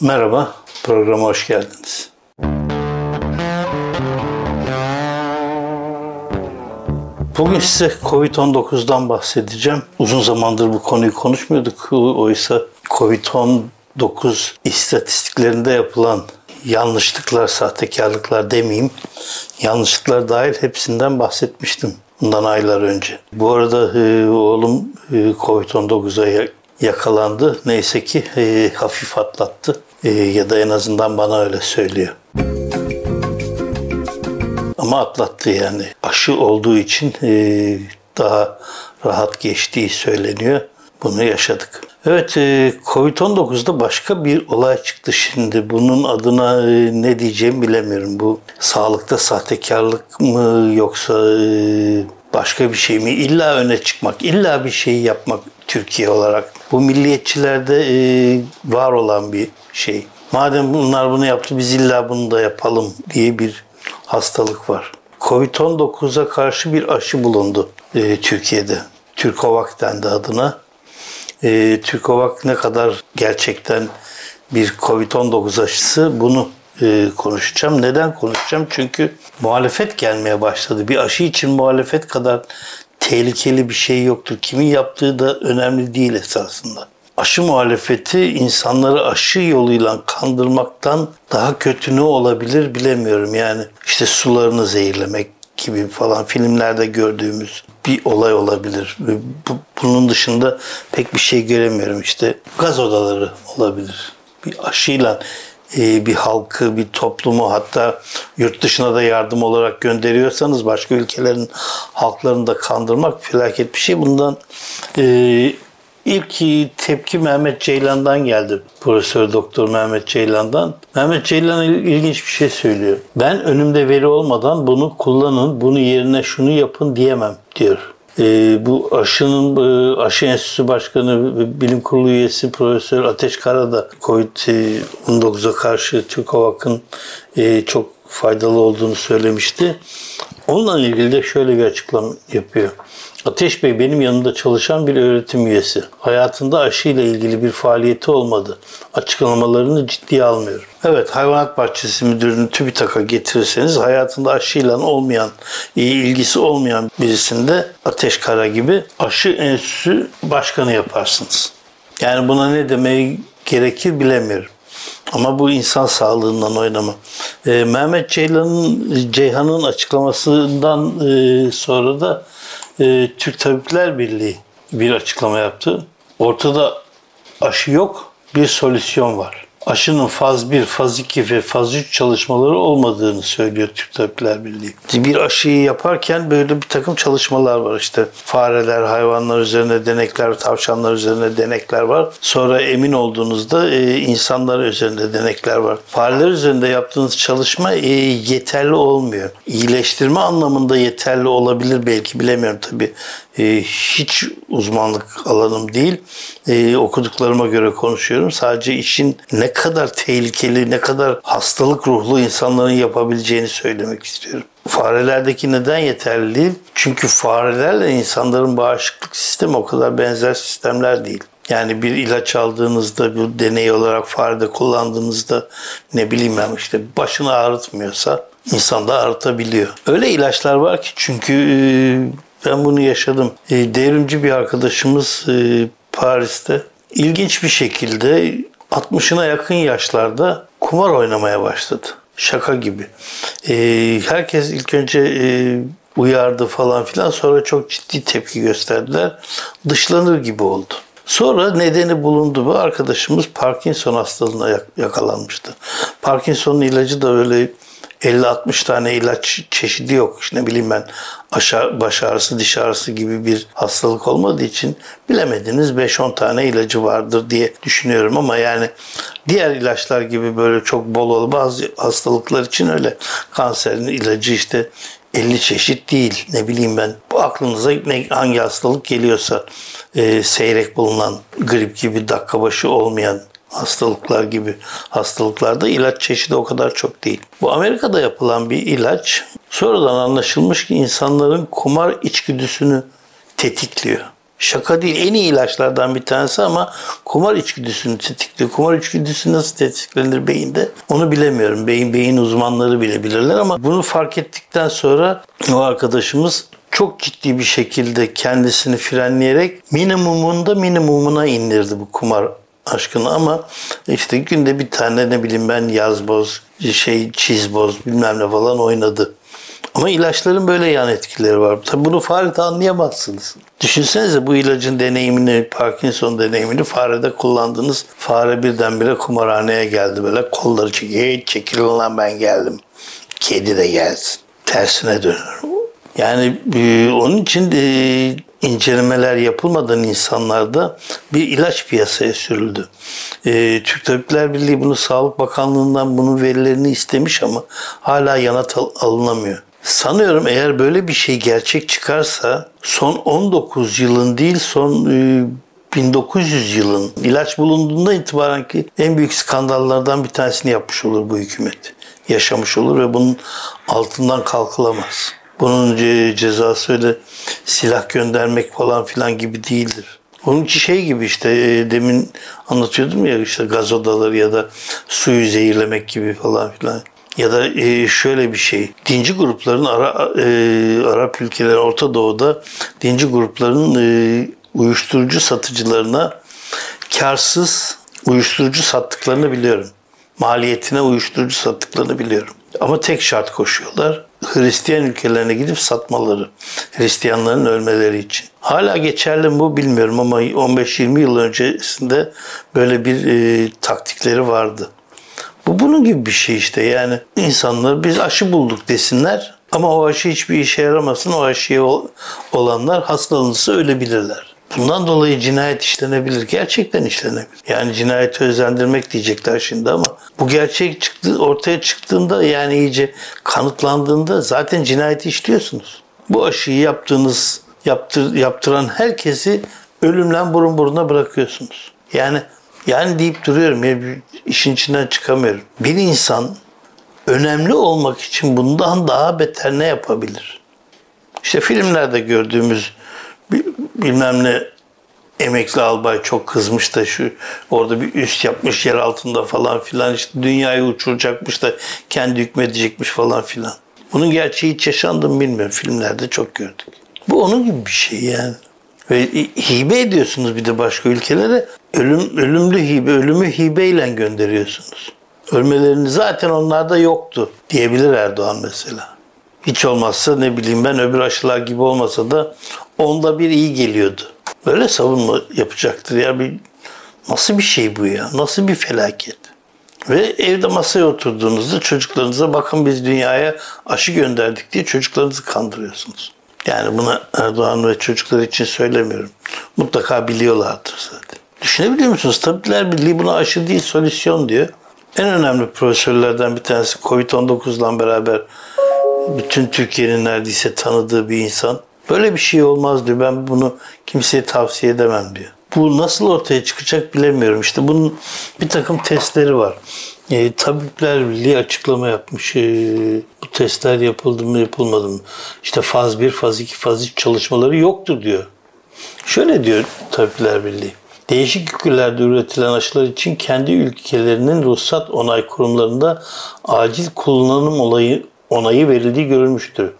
Merhaba, programa hoş geldiniz. Bugün size Covid-19'dan bahsedeceğim. Uzun zamandır bu konuyu konuşmuyorduk. Oysa Covid-19 istatistiklerinde yapılan yanlışlıklar, sahtekarlıklar demeyeyim, yanlışlıklar dahil hepsinden bahsetmiştim bundan aylar önce. Bu arada e, oğlum e, Covid-19'a yakalandı. Neyse ki e, hafif atlattı e, ya da en azından bana öyle söylüyor. Ama atlattı yani. Aşı olduğu için e, daha rahat geçtiği söyleniyor. Bunu yaşadık. Evet, e, Covid-19'da başka bir olay çıktı şimdi. Bunun adına e, ne diyeceğimi bilemiyorum. Bu sağlıkta sahtekarlık mı yoksa e, başka bir şey mi? İlla öne çıkmak, illa bir şeyi yapmak Türkiye olarak. Bu milliyetçilerde var olan bir şey. Madem bunlar bunu yaptı biz illa bunu da yapalım diye bir hastalık var. Covid-19'a karşı bir aşı bulundu Türkiye'de. Türkovac dendi adına e, Türkovak ne kadar gerçekten bir Covid-19 aşısı bunu e, konuşacağım. Neden konuşacağım? Çünkü muhalefet gelmeye başladı. Bir aşı için muhalefet kadar tehlikeli bir şey yoktur. Kimin yaptığı da önemli değil esasında. Aşı muhalefeti insanları aşı yoluyla kandırmaktan daha kötü ne olabilir bilemiyorum. Yani işte sularını zehirlemek gibi falan filmlerde gördüğümüz bir olay olabilir. Bunun dışında pek bir şey göremiyorum. İşte gaz odaları olabilir. Bir aşıyla e, bir halkı, bir toplumu hatta yurt dışına da yardım olarak gönderiyorsanız başka ülkelerin halklarını da kandırmak felaket bir şey. Bundan e, ilk tepki Mehmet Ceylan'dan geldi. Profesör Doktor Mehmet Ceylan'dan. Mehmet Ceylan ilginç bir şey söylüyor. Ben önümde veri olmadan bunu kullanın, bunu yerine şunu yapın diyemem diyor. E, bu aşının e, aşı enstitüsü başkanı bilim kurulu üyesi Profesör Ateş Kara da Covid-19'a karşı TÜKOVAK'ın e, çok faydalı olduğunu söylemişti. Onunla ilgili de şöyle bir açıklama yapıyor. Ateş Bey benim yanımda çalışan bir öğretim üyesi. Hayatında aşı ile ilgili bir faaliyeti olmadı. Açıklamalarını ciddiye almıyorum. Evet hayvanat bahçesi müdürünü TÜBİTAK'a getirirseniz hayatında aşıyla olmayan, iyi ilgisi olmayan birisinde Ateş Kara gibi aşı enstitüsü başkanı yaparsınız. Yani buna ne demeyi gerekir bilemiyorum. Ama bu insan sağlığından oynama. E, Mehmet Ceylan'ın Ceyhan'ın açıklamasından e, sonra da e, Türk Tabipler Birliği bir açıklama yaptı. Ortada aşı yok, bir solüsyon var aşının faz 1, faz 2 ve faz 3 çalışmaları olmadığını söylüyor Türk Tabipler Birliği. Bir aşıyı yaparken böyle bir takım çalışmalar var işte. Fareler, hayvanlar üzerine denekler, tavşanlar üzerine denekler var. Sonra emin olduğunuzda e, insanlar üzerinde denekler var. Fareler üzerinde yaptığınız çalışma e, yeterli olmuyor. İyileştirme anlamında yeterli olabilir belki bilemiyorum tabii. E, hiç uzmanlık alanım değil. E, okuduklarıma göre konuşuyorum. Sadece işin ne kadar tehlikeli, ne kadar hastalık ruhlu insanların yapabileceğini söylemek istiyorum. Farelerdeki neden yeterli değil? Çünkü farelerle insanların bağışıklık sistemi o kadar benzer sistemler değil. Yani bir ilaç aldığınızda, bir deney olarak farede kullandığınızda ne bileyim ben işte başını ağrıtmıyorsa insan da ağrıtabiliyor. Öyle ilaçlar var ki çünkü e, ben bunu yaşadım. E, devrimci bir arkadaşımız e, Paris'te ilginç bir şekilde 60'ına yakın yaşlarda kumar oynamaya başladı. Şaka gibi. Ee, herkes ilk önce e, uyardı falan filan sonra çok ciddi tepki gösterdiler. Dışlanır gibi oldu. Sonra nedeni bulundu. Bu arkadaşımız Parkinson hastalığına yakalanmıştı. Parkinson'un ilacı da öyle 50-60 tane ilaç çeşidi yok. İşte ne bileyim ben aşağı, baş ağrısı, diş ağrısı gibi bir hastalık olmadığı için bilemediniz 5-10 tane ilacı vardır diye düşünüyorum ama yani diğer ilaçlar gibi böyle çok bol ol bazı hastalıklar için öyle kanserin ilacı işte 50 çeşit değil. Ne bileyim ben. Bu aklınıza hangi hastalık geliyorsa e, seyrek bulunan grip gibi dakika başı olmayan hastalıklar gibi hastalıklarda ilaç çeşidi o kadar çok değil. Bu Amerika'da yapılan bir ilaç sonradan anlaşılmış ki insanların kumar içgüdüsünü tetikliyor. Şaka değil en iyi ilaçlardan bir tanesi ama kumar içgüdüsünü tetikliyor. Kumar içgüdüsü nasıl tetiklenir beyinde onu bilemiyorum. Beyin beyin uzmanları bile bilirler ama bunu fark ettikten sonra o arkadaşımız çok ciddi bir şekilde kendisini frenleyerek minimumunda minimumuna indirdi bu kumar aşkını ama işte günde bir tane ne bileyim ben yazboz, şey çizboz bilmem ne falan oynadı. Ama ilaçların böyle yan etkileri var. Tabi bunu farede anlayamazsınız. Düşünsenize bu ilacın deneyimini, Parkinson deneyimini farede kullandınız. Fare birdenbire kumarhaneye geldi böyle kolları çekiyor. Çekilin lan ben geldim. Kedi de gelsin. Tersine dönüyor. Yani e, onun için de incelemeler yapılmadan insanlarda bir ilaç piyasaya sürüldü. E, Türk Tabipler Birliği bunu Sağlık Bakanlığı'ndan bunun verilerini istemiş ama hala yanıt alınamıyor. Sanıyorum eğer böyle bir şey gerçek çıkarsa son 19 yılın değil son 1900 e, yılın ilaç bulunduğunda itibaren ki en büyük skandallardan bir tanesini yapmış olur bu hükümet. Yaşamış olur ve bunun altından kalkılamaz. Bunun cezası öyle silah göndermek falan filan gibi değildir. Onun için şey gibi işte e, demin anlatıyordum ya işte gaz odaları ya da suyu zehirlemek gibi falan filan. Ya da e, şöyle bir şey. Dinci grupların Ara, e, Arap ülkeleri Orta Doğu'da dinci grupların e, uyuşturucu satıcılarına karsız uyuşturucu sattıklarını biliyorum. Maliyetine uyuşturucu sattıklarını biliyorum. Ama tek şart koşuyorlar. Hristiyan ülkelerine gidip satmaları. Hristiyanların ölmeleri için. Hala geçerli mi bu bilmiyorum ama 15-20 yıl öncesinde böyle bir e, taktikleri vardı. Bu bunun gibi bir şey işte yani insanlar biz aşı bulduk desinler ama o aşı hiçbir işe yaramasın o aşıya olanlar hastalanırsa ölebilirler. Bundan dolayı cinayet işlenebilir. Gerçekten işlenebilir. Yani cinayeti özendirmek diyecekler şimdi ama bu gerçek çıktı, ortaya çıktığında yani iyice kanıtlandığında zaten cinayeti işliyorsunuz. Bu aşıyı yaptığınız, yaptır, yaptıran herkesi ölümle burun buruna bırakıyorsunuz. Yani yani deyip duruyorum ya işin içinden çıkamıyorum. Bir insan önemli olmak için bundan daha beter ne yapabilir? İşte filmlerde gördüğümüz bilmem ne emekli albay çok kızmış da şu orada bir üst yapmış yer altında falan filan işte dünyayı uçuracakmış da kendi hükmedecekmiş falan filan. Bunun gerçeği hiç yaşandı mı bilmiyorum. Filmlerde çok gördük. Bu onun gibi bir şey yani. Ve hibe ediyorsunuz bir de başka ülkelere. Ölüm, ölümlü hibe, ölümü hibeyle gönderiyorsunuz. Ölmelerini zaten onlarda yoktu diyebilir Erdoğan mesela. Hiç olmazsa ne bileyim ben öbür aşılar gibi olmasa da onda bir iyi geliyordu. Böyle savunma yapacaktır. Ya bir nasıl bir şey bu ya? Nasıl bir felaket? Ve evde masaya oturduğunuzda çocuklarınıza bakın biz dünyaya aşı gönderdik diye çocuklarınızı kandırıyorsunuz. Yani buna Erdoğan ve çocuklar için söylemiyorum. Mutlaka biliyorlardır zaten. Düşünebiliyor musunuz? Tabipler Birliği buna aşı değil solüsyon diyor. En önemli profesörlerden bir tanesi Covid-19 ile beraber bütün Türkiye'nin neredeyse tanıdığı bir insan. Böyle bir şey olmaz diyor. Ben bunu kimseye tavsiye edemem diyor. Bu nasıl ortaya çıkacak bilemiyorum. İşte bunun bir takım testleri var. E, Tabipler Birliği açıklama yapmış. E, bu testler yapıldı mı yapılmadı mı? İşte faz 1, faz 2, faz 3 çalışmaları yoktur diyor. Şöyle diyor Tabipler Birliği. Değişik ülkelerde üretilen aşılar için kendi ülkelerinin ruhsat onay kurumlarında acil kullanım olayı onayı verildiği görülmüştür.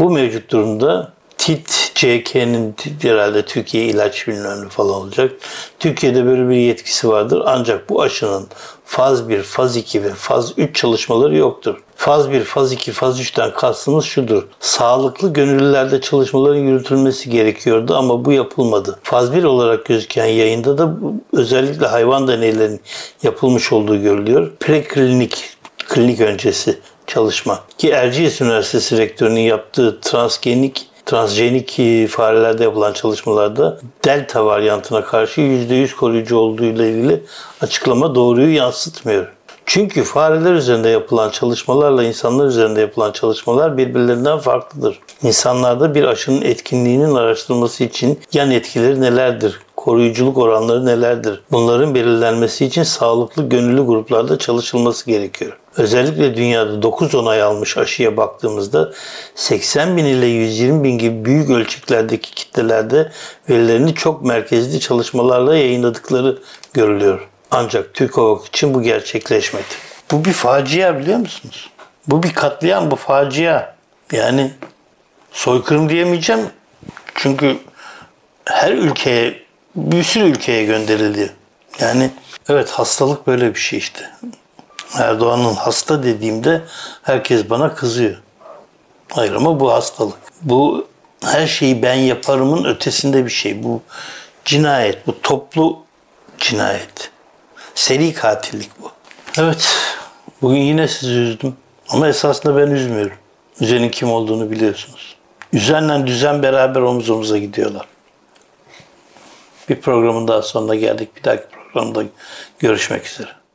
Bu mevcut durumda TIT, CK'nin herhalde Türkiye ilaç bilmem falan olacak. Türkiye'de böyle bir yetkisi vardır. Ancak bu aşının faz 1, faz 2 ve faz 3 çalışmaları yoktur. Faz 1, faz 2, faz 3'ten kastımız şudur. Sağlıklı gönüllülerde çalışmaların yürütülmesi gerekiyordu ama bu yapılmadı. Faz 1 olarak gözüken yayında da özellikle hayvan deneylerinin yapılmış olduğu görülüyor. Preklinik, klinik öncesi çalışma. Ki Erciyes Üniversitesi Rektörü'nün yaptığı transgenik transjenik farelerde yapılan çalışmalarda delta varyantına karşı %100 koruyucu olduğu ile ilgili açıklama doğruyu yansıtmıyor. Çünkü fareler üzerinde yapılan çalışmalarla insanlar üzerinde yapılan çalışmalar birbirlerinden farklıdır. İnsanlarda bir aşının etkinliğinin araştırılması için yan etkileri nelerdir koruyuculuk oranları nelerdir? Bunların belirlenmesi için sağlıklı gönüllü gruplarda çalışılması gerekiyor. Özellikle dünyada 9 onay almış aşıya baktığımızda 80 bin ile 120 bin gibi büyük ölçeklerdeki kitlelerde verilerini çok merkezli çalışmalarla yayınladıkları görülüyor. Ancak Türk için bu gerçekleşmedi. Bu bir facia biliyor musunuz? Bu bir katliam, bu facia. Yani soykırım diyemeyeceğim. Çünkü her ülkeye, bir sürü ülkeye gönderildi. Yani evet hastalık böyle bir şey işte. Erdoğan'ın hasta dediğimde herkes bana kızıyor. Hayır ama bu hastalık. Bu her şeyi ben yaparımın ötesinde bir şey. Bu cinayet, bu toplu cinayet. Seri katillik bu. Evet, bugün yine sizi üzdüm. Ama esasında ben üzmüyorum. Üzenin kim olduğunu biliyorsunuz. Üzenle düzen beraber omuz omuza gidiyorlar. Bir programın daha sonuna geldik. Bir dahaki programda görüşmek üzere.